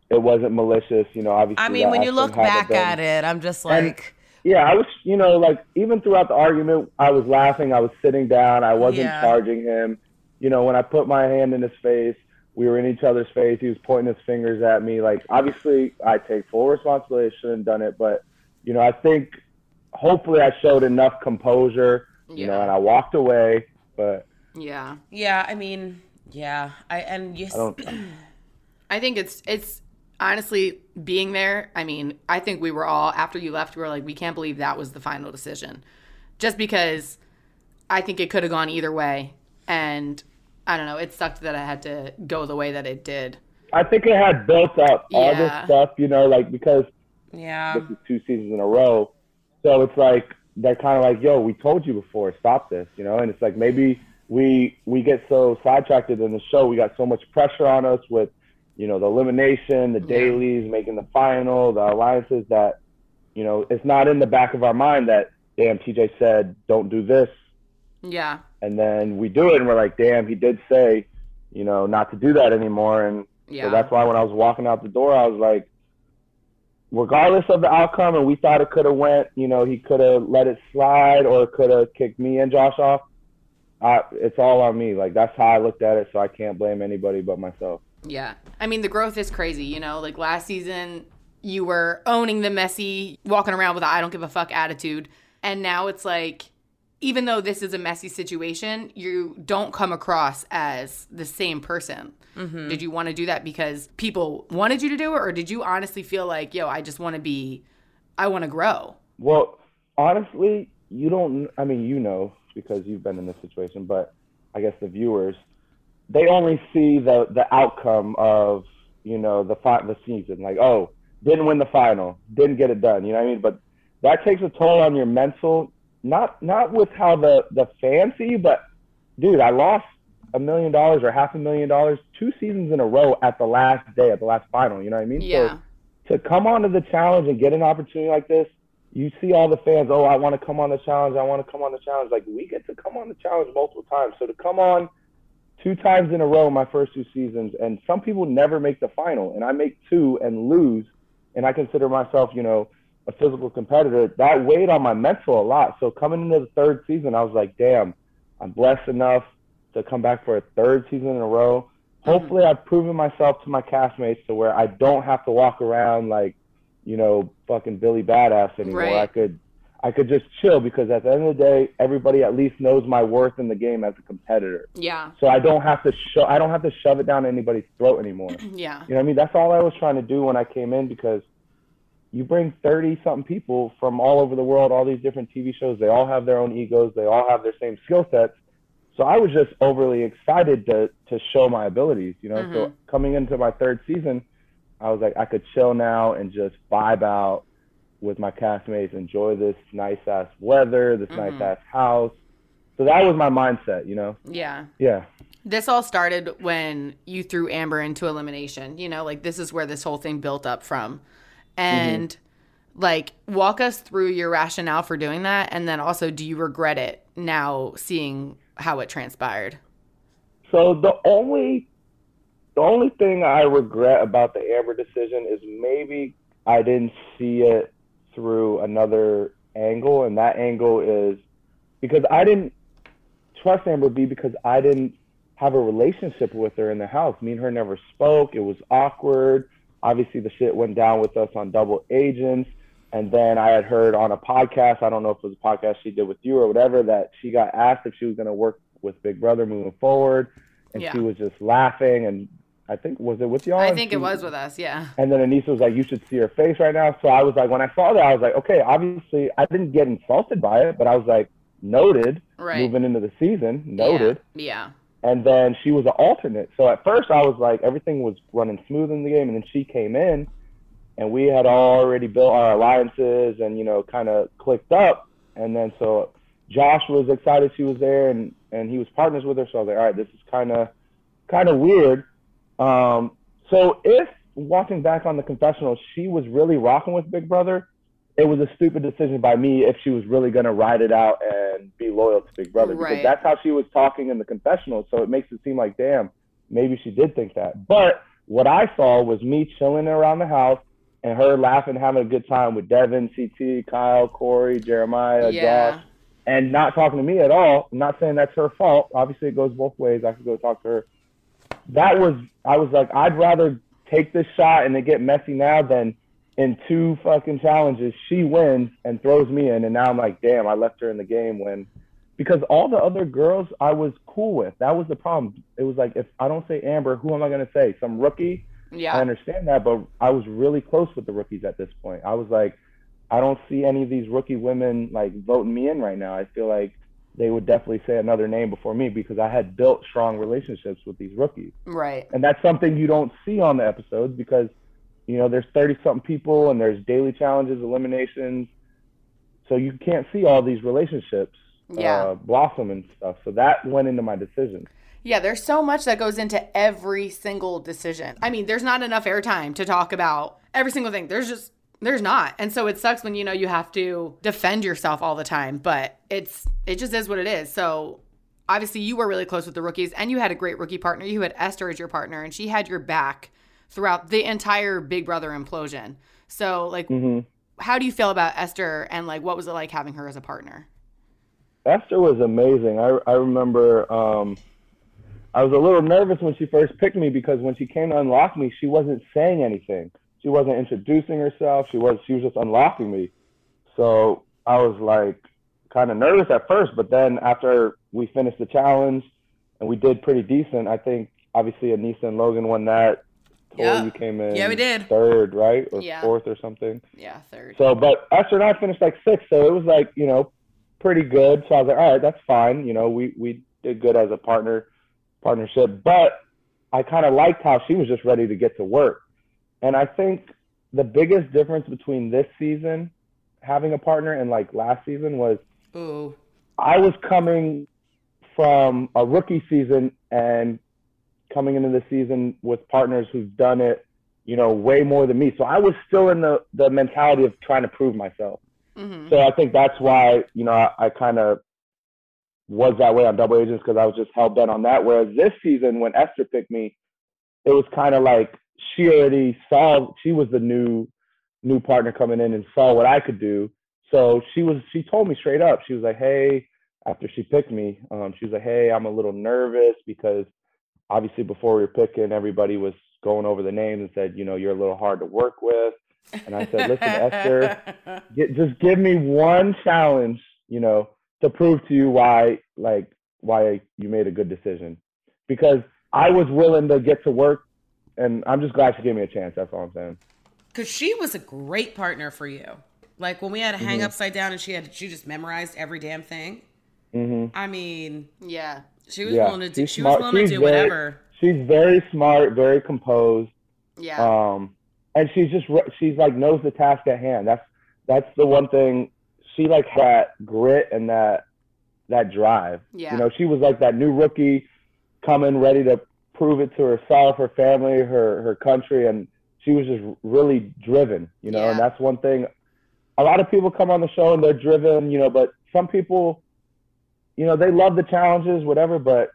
D: it wasn't malicious. You know, obviously.
B: I mean, when you look back at it, I'm just like.
D: And, yeah, I was, you know, like even throughout the argument, I was laughing. I was sitting down. I wasn't
B: Yeah.
D: charging him. You know, when I put my hand in his face, we were in each other's face. He was pointing his fingers at me. Like, obviously, I take full responsibility. I shouldn't have done it, but you know, I think hopefully I showed enough composure. You know, and I walked away. But
A: Yeah.
B: Yeah, I mean, yeah, I and you.
D: I don't. <clears throat>
A: I think it's it's honestly being there. I mean, I think we were all after you left, we were like, we can't believe that was the final decision, just because I think it could have gone either way, and I don't know. It sucked that I had to go the way that it did.
D: I think it had built up all this stuff. You know, like because
B: yeah,
D: this is two seasons in a row. So it's like they're kind of like, "Yo, we told you before, stop this," you know. And it's like maybe we we get so sidetracked in the show, we got so much pressure on us with, you know, the elimination, the dailies, making the final, the alliances that, you know, it's not in the back of our mind that, damn, TJ said, don't do this,
A: Yeah.
D: and then we do it, and we're like, damn, he did say, you know, not to do that anymore, and
A: Yeah.
D: so that's why when I was walking out the door, I was like, regardless of the outcome, and we thought it could have went, you know, he could have let it slide or could have kicked me and Josh off. I, it's all on me. Like that's how I looked at it, so I can't blame anybody but myself.
A: Yeah. I mean, the growth is crazy. You know, like last season, you were owning the messy, walking around with a I don't give a fuck attitude. And now it's like, even though this is a messy situation, you don't come across as the same person. Mm-hmm. Did you want to do that because people wanted you to do it? Or did you honestly feel like, yo, I just want to be, I want to grow?
D: Well, honestly, you don't. I mean, you know because you've been in this situation, but I guess the viewers, they only see the the outcome of you know the fi- the season. Like, oh, didn't win the final, didn't get it done. You know what I mean? But that takes a toll on your mental. Not not with how the the fans see you, but dude, I lost a million dollars or half a million dollars two seasons in a row at the last day, at the last final. You know what I mean?
A: Yeah.
D: So to come onto the challenge and get an opportunity like this, you see all the fans, oh, I want to come on the challenge, I want to come on the challenge. Like we get to come on the challenge multiple times. So to come on two times in a row my first two seasons, and some people never make the final, and I make two and lose, and I consider myself, you know, a physical competitor. That weighed on my mental a lot. So coming into the third season, I was like, damn, I'm blessed enough to come back for a third season in a row. Mm-hmm. Hopefully, I've proven myself to my castmates to where I don't have to walk around like, you know, fucking Billy Badass anymore.
A: Right.
D: I could, I could just chill because at the end of the day, everybody at least knows my worth in the game as a competitor.
A: Yeah.
D: So I don't have to show, I don't have to shove it down anybody's throat anymore. <clears throat>
A: Yeah.
D: You know what I mean? That's all I was trying to do when I came in because you bring 30 something people from all over the world, all these different TV shows. They all have their own egos. They all have their same skill sets. So I was just overly excited to, to show my abilities, you know? So mm-hmm. coming into my third season, I was like, I could chill now and just vibe out with my castmates, enjoy this nice ass weather, this nice ass house. So that was my mindset, you know?
A: Yeah.
D: Yeah.
A: This all started when you threw Amber into elimination. You know, like this is where this whole thing built up from. And mm-hmm. like walk us through your rationale for doing that and then also do you regret it now seeing how it transpired?
D: So the only the only thing I regret about the Amber decision is maybe I didn't see it through another angle and that angle is because I didn't trust Amber B because I didn't have a relationship with her in the house. Me and her never spoke. It was awkward. Obviously, the shit went down with us on Double Agents. And then I had heard on a podcast, I don't know if it was a podcast she did with you or whatever, that she got asked if she was going to work with Big Brother moving forward. And yeah. she was just laughing. And I think, was it with y'all?
A: I think she, it was with us, yeah.
D: And then Aneesa was like, you should see her face right now. So I was like, when I saw that, I was like, okay, obviously, I didn't get insulted by it, but I was like, noted right. moving into the season, noted.
A: Yeah. yeah.
D: And then she was an alternate. So at first I was like, everything was running smooth in the game. And then she came in and we had already built our alliances and, you know, kind of clicked up. And then so Josh was excited she was there and, and he was partners with her. So I was like, all right, this is kind of, kind of weird. Um, so if watching back on the confessional, she was really rocking with Big Brother, it was a stupid decision by me if she was really going to ride it out and be loyal to Big Brother right. because that's how she was talking in the confessional. So it makes it seem like, damn, maybe she did think that. But what I saw was me chilling around the house and her laughing, having a good time with Devin, CT, Kyle, Corey, Jeremiah, yeah. Josh, and not talking to me at all. I'm not saying that's her fault. Obviously, it goes both ways. I could go talk to her. That was, I was like, I'd rather take this shot and it get messy now than in two fucking challenges, she wins and throws me in, and now I'm like, damn, I left her in the game when because all the other girls I was cool with. That was the problem. It was like if I don't say Amber, who am I gonna say? Some rookie?
A: Yeah.
D: I understand that, but I was really close with the rookies at this point. I was like, I don't see any of these rookie women like voting me in right now. I feel like they would definitely say another name before me because I had built strong relationships with these rookies.
A: Right.
D: And that's something you don't see on the episodes because you know, there's 30 something people and there's daily challenges, eliminations. So you can't see all these relationships yeah. uh, blossom and stuff. So that went into my decision.
A: Yeah, there's so much that goes into every single decision. I mean, there's not enough airtime to talk about every single thing. There's just there's not. And so it sucks when you know you have to defend yourself all the time, but it's it just is what it is. So obviously you were really close with the rookies and you had a great rookie partner. You had Esther as your partner and she had your back throughout the entire Big Brother implosion. So, like, mm-hmm. how do you feel about Esther and like what was it like having her as a partner?
D: Esther was amazing. I I remember um, I was a little nervous when she first picked me because when she came to unlock me, she wasn't saying anything. She wasn't introducing herself. She was she was just unlocking me. So I was like kind of nervous at first, but then after we finished the challenge and we did pretty decent, I think obviously Aneesa and Logan won that yeah. you came in
A: yeah, we did.
D: third, right? Or
A: yeah.
D: fourth or something.
A: Yeah, third.
D: So, but Esther and I finished like sixth, so it was like, you know, pretty good. So I was like, all right, that's fine. You know, we, we did good as a partner partnership. But I kind of liked how she was just ready to get to work. And I think the biggest difference between this season having a partner and like last season was
A: Ooh.
D: I was coming from a rookie season and coming into the season with partners who've done it, you know, way more than me. So I was still in the the mentality of trying to prove myself. Mm-hmm. So I think that's why you know I, I kind of was that way on Double Agents because I was just hell bent on that. Whereas this season, when Esther picked me, it was kind of like she already saw she was the new new partner coming in and saw what I could do. So she was she told me straight up. She was like, "Hey," after she picked me, um, she was like, "Hey, I'm a little nervous because obviously before we were picking, everybody was going over the names and said, you know, you're a little hard to work with. And I said, listen, Esther, <laughs> get, just give me one challenge, you know, to prove to you why, like, why you made a good decision. Because I was willing to get to work, and I'm just glad she gave me a chance. That's all I'm saying.
B: Because she was a great partner for you. Like when we had to hang mm-hmm. upside down, and she had she just memorized every damn thing.
D: Mm-hmm.
B: I mean,
A: yeah,
B: she was yeah, willing to do. She smart. was willing she's to do very, whatever.
D: She's very smart, very composed.
A: Yeah.
D: Um, and she's just she's like knows the task at hand. That's that's the one thing. She like that grit and that that drive.
A: Yeah.
D: You know, she was like that new rookie, coming ready to prove it to herself, her family, her her country, and she was just really driven, you know. And that's one thing. A lot of people come on the show and they're driven, you know, but some people, you know, they love the challenges, whatever. But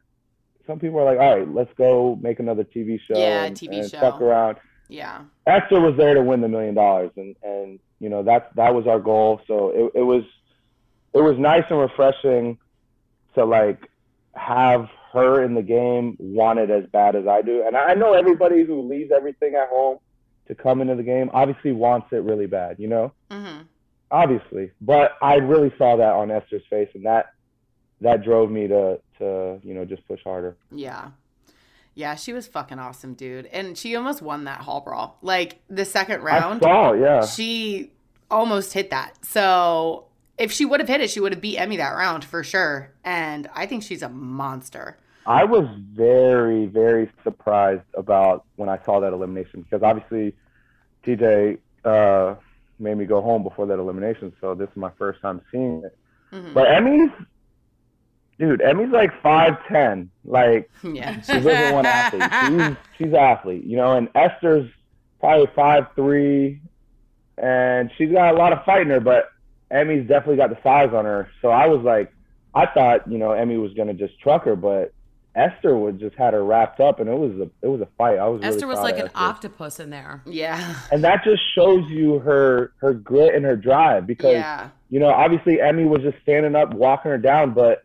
D: some people are like, all right, let's go make another TV show
A: Yeah,
D: and,
A: TV
D: and
A: show.
D: fuck around.
A: Yeah.
D: Esther was there to win the million dollars, and and you know that that was our goal. So it it was it was nice and refreshing to like have her in the game want it as bad as I do. And I know everybody who leaves everything at home to come into the game obviously wants it really bad, you know?
A: hmm
D: Obviously. But I really saw that on Esther's face and that that drove me to to, you know, just push harder.
A: Yeah. Yeah, she was fucking awesome, dude. And she almost won that hall brawl. Like the second round,
D: I saw, yeah.
A: she almost hit that. So if she would have hit it, she would have beat Emmy that round for sure. And I think she's a monster.
D: I was very, very surprised about when I saw that elimination because obviously TJ uh, made me go home before that elimination, so this is my first time seeing it.
A: Mhm.
D: But Emmy's, dude, Emmy's like five ten, like <laughs>
A: Yeah.
D: she's level one athlete. She's she's an athlete, you know. And Esther's probably five three, and she's got a lot of fight in her, but Emmy's definitely got the size on her. So I was like, I thought you know Emmy was gonna just truck her, but Esther would just had her wrapped up, and it was a it was a fight. I was really
B: Esther was like an
D: Esther.
B: octopus in there.
A: Yeah.
D: and that just shows you her her grit and her drive because
A: Yeah.
D: you know obviously Emmy was just standing up, walking her down, but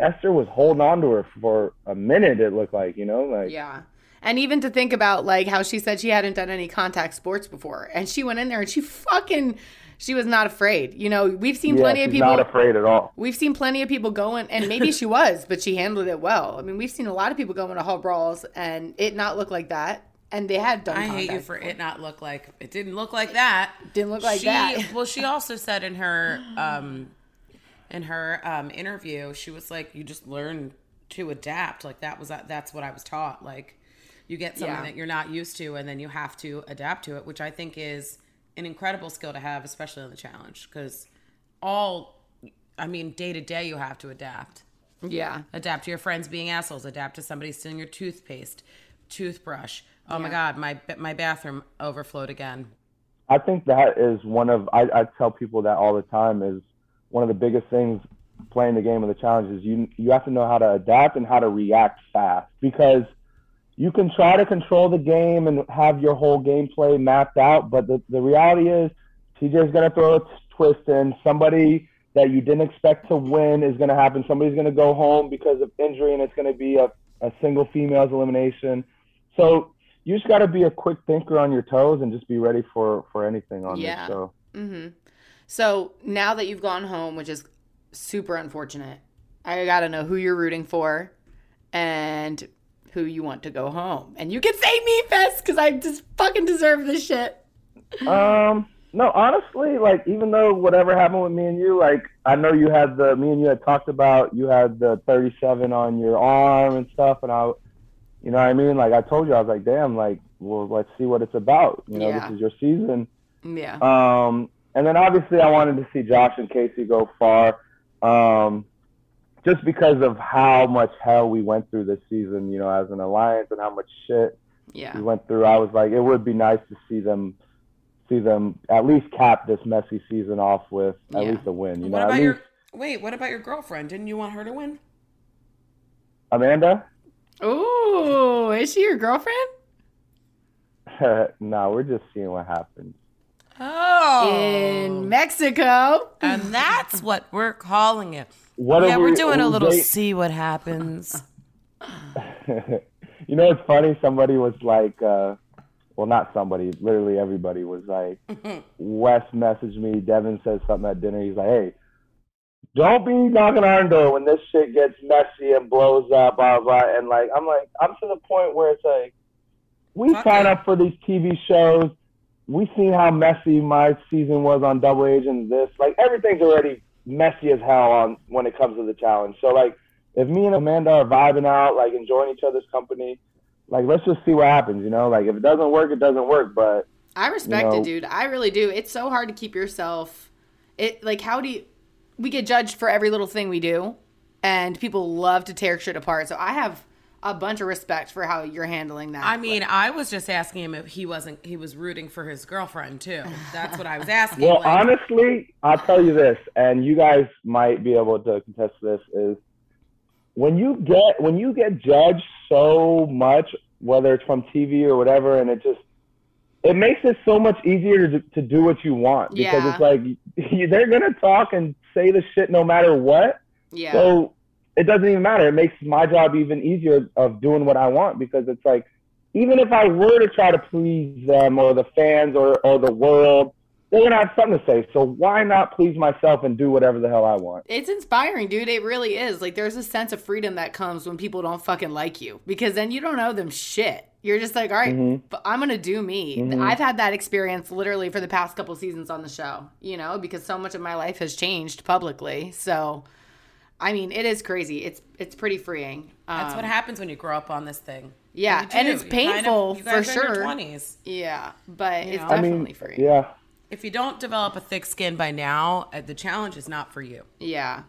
D: Esther was holding on to her for a minute. It looked like you know like
A: Yeah. And even to think about like how she said she hadn't done any contact sports before. And she went in there and she fucking she was not afraid. You know, we've seen
D: yeah,
A: plenty of people
D: not afraid at all.
A: We've seen plenty of people going, and maybe she was, but she handled it well. I mean, we've seen a lot of people go into hall brawls and it not look like that, and they had done.
B: I hate you for
A: before.
B: it not look like it didn't look like that.
A: Didn't look like
B: she,
A: that. <laughs>
B: well, she also said in her um in her um interview, she was like, "You just learn to adapt." Like that was that's what I was taught. Like you get something
A: Yeah.
B: that you're not used to, and then you have to adapt to it, which I think is an incredible skill to have, especially on the challenge, because all, I mean, day to day you have to adapt.
A: Yeah,
B: Adapt to your friends being assholes. Adapt to somebody stealing your toothpaste, toothbrush. Oh my god, my my bathroom overflowed again.
D: I think that is one of I, I tell people that all the time is one of the biggest things playing the game of the challenge is you you have to know how to adapt and how to react fast because you can try to control the game and have your whole gameplay mapped out, but the, the reality is TJ's gonna throw a t- twist in. Somebody that you didn't expect to win is gonna happen. Somebody's gonna go home because of injury and it's gonna be a, a single female's elimination. So you just got to be a quick thinker on your toes and just be ready for for anything on
A: Yeah.
D: this show.
A: Mm-hmm. So now that you've gone home, which is super unfortunate, I got to know who you're rooting for and who you want to go home. And you can say me, Fest, because I just fucking deserve this shit.
D: Um, no, honestly, like even though whatever happened with me and you, like I know you had the me and you had talked about you had the 37 on your arm and stuff, and I, you know what I mean? Like I told you, I was like, damn, like well, let's see what it's about. You know,
A: Yeah.
D: this is your season.
A: Yeah.
D: Um, and then obviously I wanted to see Josh and Kaycee go far, um, just because of how much hell we went through this season, you know, as an alliance and how much shit
A: Yeah.
D: we went through. I was like, it would be nice to see them, see them at least cap this messy season off with at
A: Yeah.
D: least a win. You
B: What
D: know,
B: about
D: at
B: your
D: least
B: wait? What about your girlfriend? Didn't you want her to win?
D: Amanda.
A: Oh, is she your girlfriend? <laughs>
D: no, we're just seeing what happens.
B: Oh,
A: In Mexico.
B: and that's what we're calling it.
D: What
B: yeah,
D: are
B: we're
D: we-
B: doing a little
D: date-
B: see what happens. <laughs>
D: you know, it's funny. Somebody was like, uh, well, not somebody. Literally, everybody was like, <laughs> Wes messaged me. Devin said something at dinner. He's like, hey, don't be knocking on our door when this shit gets messy and blows up, blah blah. And like, I'm like, I'm to the point where it's like, we
B: Fuck
D: sign up for these TV shows. We seen how messy my season was on Double Agent. This, like, everything's already messy as hell on when it comes to the challenge. So like, if me and Amanda are vibing out, like enjoying each other's company, like let's just see what happens. You know, like if it doesn't work, it doesn't work. But
A: I respect
D: You know-
A: it, dude. I really do. It's so hard to keep yourself. It like how do you? We get judged for every little thing we do, and people love to tear shit apart. So I have a bunch of respect for how you're handling that.
B: I mean, I was just asking him if he wasn't he was rooting for his girlfriend too. That's what I was asking.
D: Well,
B: like,
D: honestly, I'll tell you this, and you guys might be able to contest this: is when you get when you get judged so much, whether it's from TV or whatever, and it just it makes it so much easier to, to do what you want because
A: Yeah.
D: it's like <laughs> they're gonna talk and say the shit no matter what.
A: yeah.
D: So it doesn't even matter. It makes my job even easier of doing what I want because it's like even if I were to try to please them or the fans or, or the world, they're gonna have something to say. So why not please myself and do whatever the hell I want?
A: It's inspiring, dude. It really is. Like, there's a sense of freedom that comes when people don't fucking like you because then you don't owe them shit. You're just like, all right, mm-hmm. but I'm gonna do me. Mm-hmm. I've had that experience literally for the past couple seasons on the show, you know, because so much of my life has changed publicly. So, I mean, it is crazy. It's it's pretty freeing.
B: that's
A: Um,
B: what happens when you grow up on this thing.
A: Yeah,
B: You
A: and
B: do.
A: it's
B: You kind of-
A: painful
B: you guys
A: for
B: are
A: sure.
B: 20s.
A: Yeah, but it's
B: know?
D: I
A: definitely
D: mean,
A: free.
D: yeah.
B: If you don't develop a thick skin by now, uh, the challenge is not for you.
A: Yeah.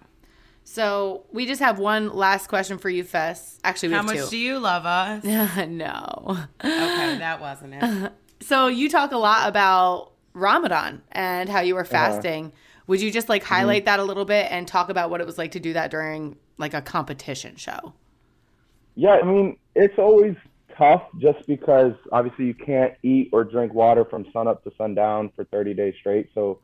A: So we just have one last question for you, Fess. Actually, we
B: How
A: have
B: much
A: two.
B: do you love us? <laughs>
A: no.
B: Okay, that wasn't it. <laughs>
A: So you talk a lot about Ramadan and how you were
D: Uh-huh.
A: Would you just like
D: Mm-hmm.
A: highlight that a little bit and talk about what it was like to do that during like a competition show?
D: Yeah, I mean, it's always tough just because obviously you can't eat or drink water from sun up to sundown for 30 days straight. So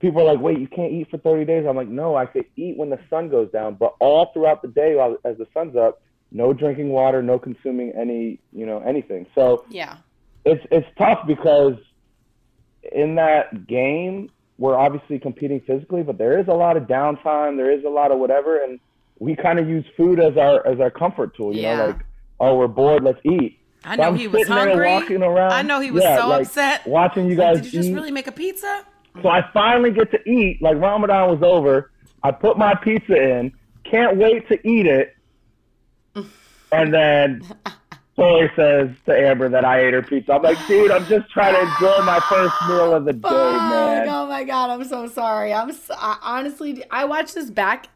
D: people are like, wait, you can't eat for 30 days? I'm like, no, I could eat when the sun goes down, but all throughout the day while as the sun's up, no drinking water, no consuming any, you know, anything. So
A: Yeah.
D: it's it's tough because in that game we're obviously competing physically, but there is a lot of downtime. There is a lot of whatever, and we kind of use food as our as our comfort tool. You
A: Yeah.
D: know, like oh, we're bored, let's eat.
B: I know
D: I'm
B: he was hungry.
D: walking around.
B: I know he was
D: yeah,
B: so
D: like,
B: upset.
D: watching you
B: Like,
D: guys
B: Did you just
D: eat.
B: really make a pizza?
D: So I finally get to eat. Like Ramadan was over. I put my pizza in. Can't wait to eat it. And then <laughs> Tori says to Amber that I ate her pizza. I'm like, dude, I'm just trying to enjoy my first meal of the day, man.
A: oh my god, I'm so sorry. I'm so, I, honestly, I watched this back.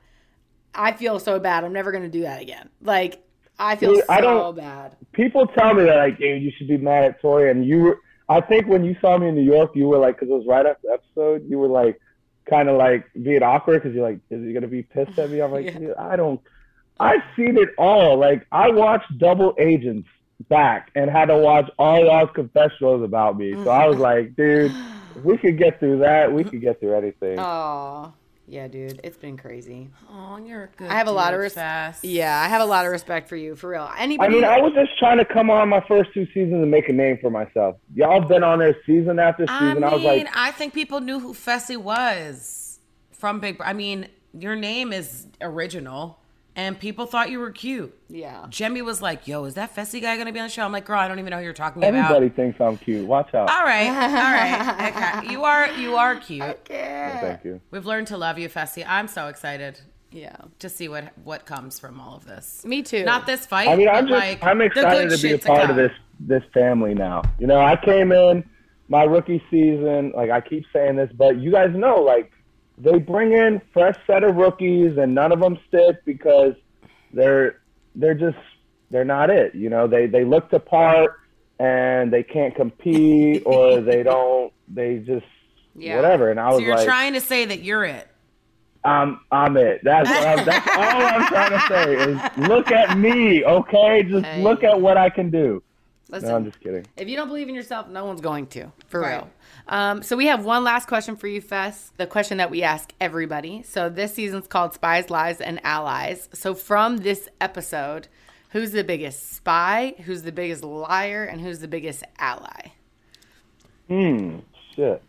A: I feel so bad. I'm never gonna do that again. Like I feel
D: Dude,
A: so
D: I don't-
A: bad.
D: People tell me that, like, dude, you should be mad at Tori. And you were, I think when you saw me in New York, you were like, because it was right after the episode, you were like, kind of like being awkward because you're like, is he gonna be pissed at me? I'm like, <laughs>
A: Yeah.
D: dude, I don't. I've seen it all. Like I watched Double Agents back and had to watch all y'all's confessionals about me. So I was mm-hmm. like, dude, <gasps> we could get through that, we could get through anything.
A: Oh yeah, dude, it's been crazy.
B: Oh, you're a good.
A: I have a lot of
B: dude,
A: res-
B: Fess.
A: Yeah, I have a lot of respect for you, for real. Anybody?
D: I mean, I was just trying to come on my first two seasons and make a name for myself. Y'all been on there season after
B: I
D: season.
B: mean,
D: I, was like,
B: I think people knew who Fessy was from Big. Bro- I mean, your name is original, and people thought you were cute.
A: yeah.
B: Jemmye was like, "Yo, is that Fessy guy gonna be on the show?" I'm like, "Girl, I don't even know who you're talking
D: everybody
B: about."
D: Everybody thinks I'm cute. Watch out.
B: All right, all <laughs> right, okay. You are, you are cute.
D: okay Thank you.
B: We've learned to love you, Fessy. I'm so excited
A: Yeah.
B: to see what what comes from all of this.
A: Me too.
B: Not this fight.
D: I mean, I'm just
B: like,
D: I'm excited to be a part of this this family now. You know, I came in my rookie season, like I keep saying this, but you guys know, like they bring in fresh set of rookies, and none of them stick because they're they're just they're not it. You know, they they look the part and they can't compete, or they don't they just
A: Yeah.
D: whatever. And I was So
B: you're
D: like,
B: trying to say that you're it.
D: I'm I'm it. That's I'm, that's all I'm trying to say is look at me, okay? Just
A: Hey.
D: look at what I can do.
A: Listen,
D: No, I'm just kidding.
A: if you don't believe in yourself, no one's going to. For
B: Right.
A: real. Um, so we have one last question for you, Fess. The question that we ask everybody. So this season's called Spies, Lies, and Allies. So from this episode, who's the biggest spy? Who's the biggest liar? And who's the biggest ally?
D: Hmm. Shit.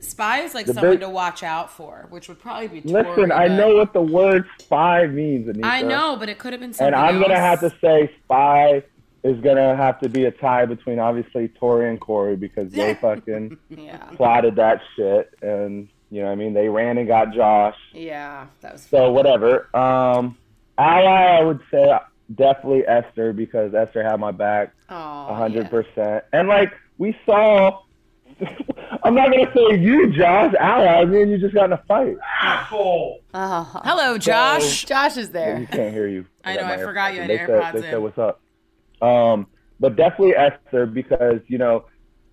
B: Spy is like
D: The
B: someone
D: big-
B: to watch out for, which would probably be. Tori,
D: Listen, I know what the word spy means, Anita.
B: I know, but it could have been something
D: And I'm gonna have to say spy is gonna have to be a tie between obviously Tori and Corey because they fucking <laughs>
A: Yeah.
D: plotted that shit and you know what I mean they ran and got Josh.
A: Yeah. That was
D: So whatever. Um ally I would say definitely Esther because Esther had my back
A: Oh,
D: a hundred percent. And like we saw <laughs> I'm not gonna say you, Josh. Ally, me and you just got in a fight.
E: Asshole.
B: Hello, Josh.
A: Josh is
D: You
A: there.
D: can't hear you.
B: I know, I forgot you
D: AirPods
B: had
D: in. they
B: AirPods
D: said, They
B: in.
D: said what's up. Um, but definitely Esther because you know,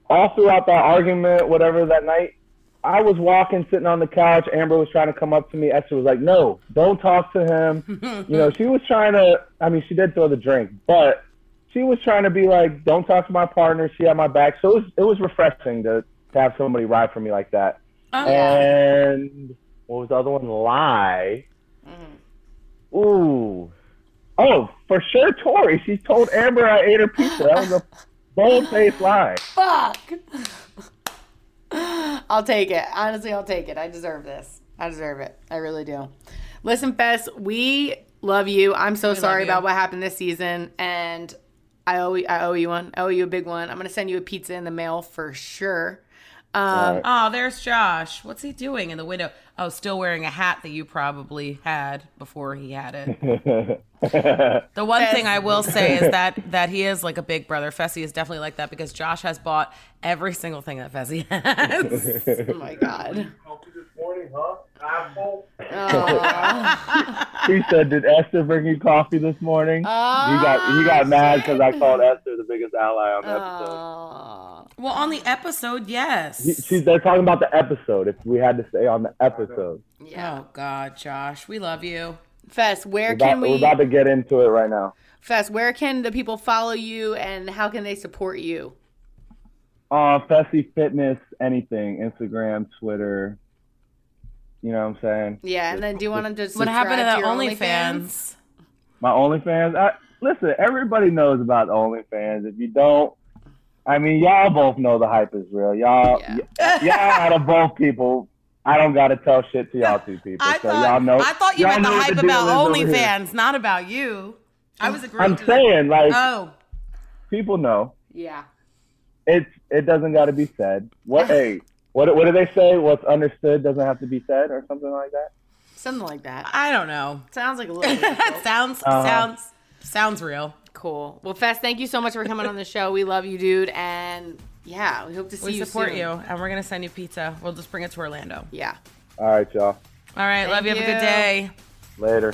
D: all throughout that argument, whatever that night, I was walking, sitting on the couch. Amber was trying to come up to me. Esther was like, "No, don't talk to him." <laughs> you know, she was trying to. I mean, she did throw the drink, but she was trying to be like, "Don't talk to my partner." She had my back, so it was it was refreshing to, to have somebody ride for me like that.
B: Oh,
D: And what was the other one? Lie.
B: Mm-hmm.
D: Ooh. Oh, for sure, Tori. She told Amber I ate her pizza. That was a <laughs> bold faced lie.
A: Fuck. I'll take it. Honestly, I'll take it. I deserve this. I deserve it. I really do. Listen, Fess, we love you. I'm so sorry about what happened this season, and I owe you, I owe you one. I owe you a big one. I'm gonna send you a pizza in the mail for sure. Um,
B: Oh, there's Josh. What's he doing in the window? Oh, still wearing a hat that you probably had before he had it. <laughs> the one thing I will say is that that he is like a big brother. Fessy is definitely like that because Josh has bought every single thing that Fessy has. <laughs>
A: oh my god.
E: Talk to this morning, huh? Asshole.
D: He said, "Did Esther bring you coffee this morning?" he got he got mad because I called Esther the biggest ally on the episode.
B: Well, on the episode, yes.
D: He- she, they're talking about the episode. If we had to say on the episode,
B: Oh God, Josh, we love you.
A: Fess, where can
D: we're about,
A: can
D: we're about to get into it right now.
A: Fess, where can the people follow you, and how can they support you?
D: Uh, Fessy Fitness, anything, Instagram, Twitter. You know what I'm saying?
A: Yeah, and then do you want to just
B: What happened to
A: subscribe
B: the
A: your
B: OnlyFans?
D: My OnlyFans. I, listen, everybody knows about OnlyFans. If you don't, I mean, y'all both know the hype is real. Y'all,
A: Yeah.
D: y- y'all out of both people. I don't gotta tell shit to y'all two people. <laughs>
B: I
D: so
B: thought
D: y'all know.
B: I thought you meant the hype
D: the
B: about
D: is over.
B: OnlyFans, not about you. I was agreeing.
D: I'm
B: to
D: saying, like,
B: Oh,
D: people know.
A: Yeah.
D: It's it doesn't got to be said. What <laughs> hey, what what do they say? What's understood doesn't have to be said, or something like that.
A: Something like that.
B: I don't know.
A: Sounds like a little <laughs>
B: That sounds
D: Uh-huh.
B: sounds sounds real.
A: cool. Well, Fest, thank you so much for coming on the show. We love you, dude, and yeah, we hope to see
B: We
A: you
B: support
A: soon.
B: you, and we're gonna send you pizza. We'll just bring it to Orlando.
A: Yeah.
D: All right, y'all.
B: All right, love you. Have a good day.
D: Later.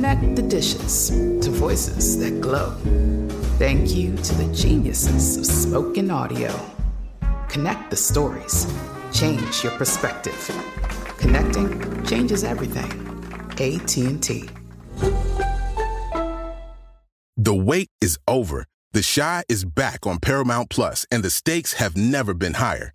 C: Connect the dishes to voices that glow. Thank you to the geniuses of spoken audio. Connect the stories. Change your perspective. Connecting changes everything. AT&T.
F: The wait is over. The Chi is back on Paramount Plus, and the stakes have never been higher.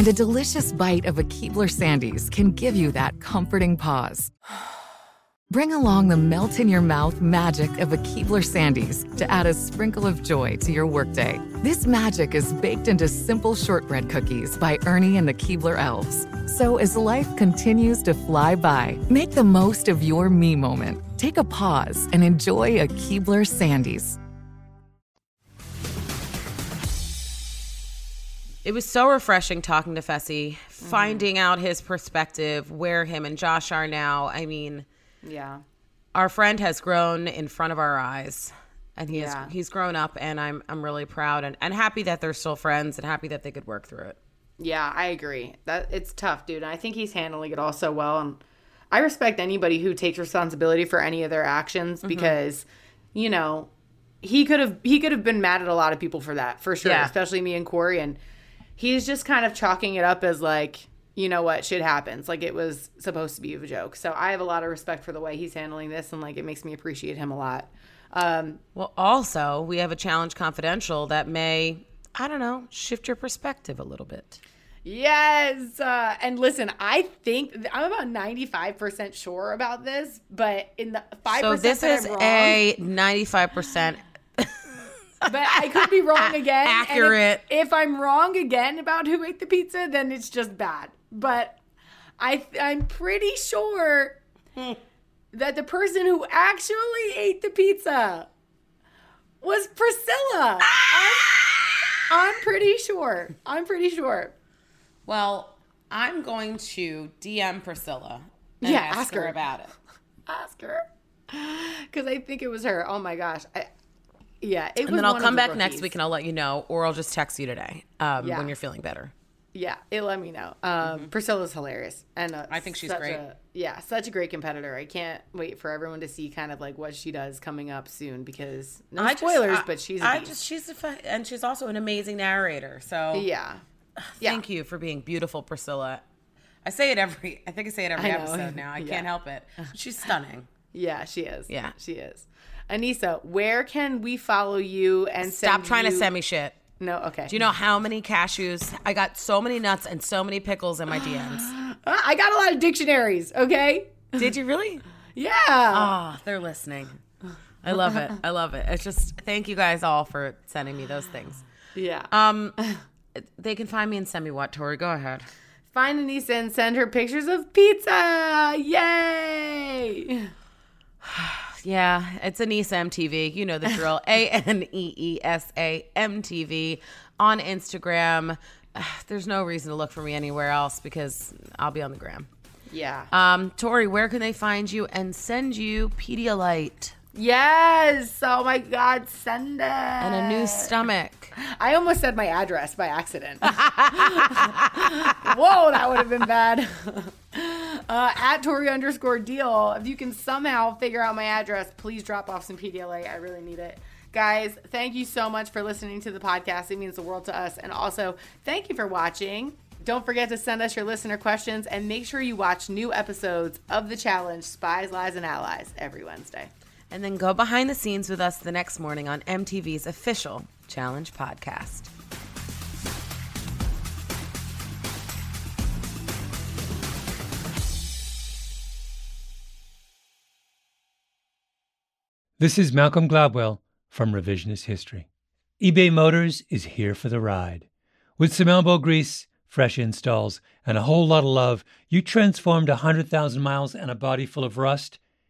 G: And a delicious bite of a Keebler Sandies can give you that comforting pause. <sighs> Bring along the melt in your mouth magic of a Keebler Sandies to add a sprinkle of joy to your workday. This magic is baked into simple shortbread cookies by Ernie and the Keebler Elves. So as life continues to fly by, make the most of your me moment. Take a pause and enjoy a Keebler Sandies.
B: It was so refreshing talking to Fessy, finding out his perspective, where him and Josh are now. I mean,
A: Yeah.
B: our friend has grown in front of our eyes. And he
A: Yeah.
B: has, he's grown up and I'm I'm really proud and, and happy that they're still friends and happy that they could work through it.
A: Yeah, I agree. That it's tough, dude. And I think he's handling it all so well. And I respect anybody who takes responsibility for any of their actions mm-hmm. because, you know, he could have he could have been mad at a lot of people for that for sure,
B: Yeah.
A: especially me and Corey. And he's just kind of chalking it up as like, you know what, shit happens. Like it was supposed to be a joke. So I have a lot of respect for the way he's handling this, and like it makes me appreciate him a lot. Um,
B: Well, also, we have a challenge confidential that may, I don't know, shift your perspective a little bit.
A: Yes. Uh, and listen, I think I'm about 95% sure about this, but in the 5%
B: So this is
A: wrong,
B: a 95%
A: but I could be wrong again. and if-
B: Accurate.
A: If, I'm wrong again about who ate the pizza, then it's just bad. But I, I'm pretty sure that the person who actually ate the pizza was Priscilla. I'm, I'm pretty sure. I'm pretty sure.
B: Well, I'm going to DM Priscilla and
A: Yeah,
B: ask,
A: ask
B: her
A: her.
B: about it.
A: ask her because I think it was her. Oh my gosh, I, yeah. It
B: And then I'll come back next week and I'll let you know, or I'll just text you today um,
A: Yeah.
B: when you're feeling better.
A: Yeah, it let me know. Um, Priscilla's hilarious, and uh,
B: Mm-hmm. I think she's great.
A: A, yeah, such a great competitor. I can't wait for everyone to see kind of like what she does coming up soon because no
B: I just-
A: spoilers,
B: I-
A: but she's a
B: I
A: beast.
B: just she's a fu- and she's also an amazing narrator. So
A: yeah, <sighs> yeah.
B: thank you for being beautiful, Priscilla. I say it every. I think I say it every episode now. I <laughs>
A: Yeah.
B: can't help it. She's stunning. <laughs>
A: Yeah, she is.
B: Yeah.
A: she is. Aneesa, where can we follow you and
B: Stop trying to send me shit.
A: No, okay.
B: Do you know how many cashews? I got so many nuts and so many pickles in my <gasps> DMs.
A: Uh, I got a lot of dictionaries. Okay.
B: Did you really? <laughs>
A: Yeah.
B: Oh, they're listening. I love it. I love it. It's just thank you guys all for sending me those things.
A: yeah.
B: Um, they can find me and send me what, Tori? Go ahead.
A: Find Aneesa and send her pictures of pizza. Yay! <sighs> <sighs> <sighs>
B: Yeah, it's Aneesa MTV. You know the drill. <laughs> A N E E S A M T V on Instagram. <sighs> There's no reason to look for me anywhere else because I'll be on the gram.
A: Yeah.
B: Um, Tori, where can they find you and send you Pedialyte
A: yes. Oh my God, send it.
B: and a new stomach? <laughs>
A: I almost said my address by accident. <laughs> Whoa, that would have been bad. <laughs> Uh, at Tori underscore deal. If you can somehow figure out my address, please drop off some Pedialyte. I really need it. Guys, thank you so much for listening to the podcast. It means the world to us. And also, thank you for watching. Don't forget to send us your listener questions and make sure you watch new episodes of the challenge Spies, Lies, and Allies every Wednesday.
B: And then go behind the scenes with us the next morning on MTV's official Challenge podcast.
H: This is Malcolm Gladwell from Revisionist History. eBay Motors is here for the ride. With some elbow grease, fresh installs, and a whole lot of love, you transformed a 100,000 miles and a body full of rust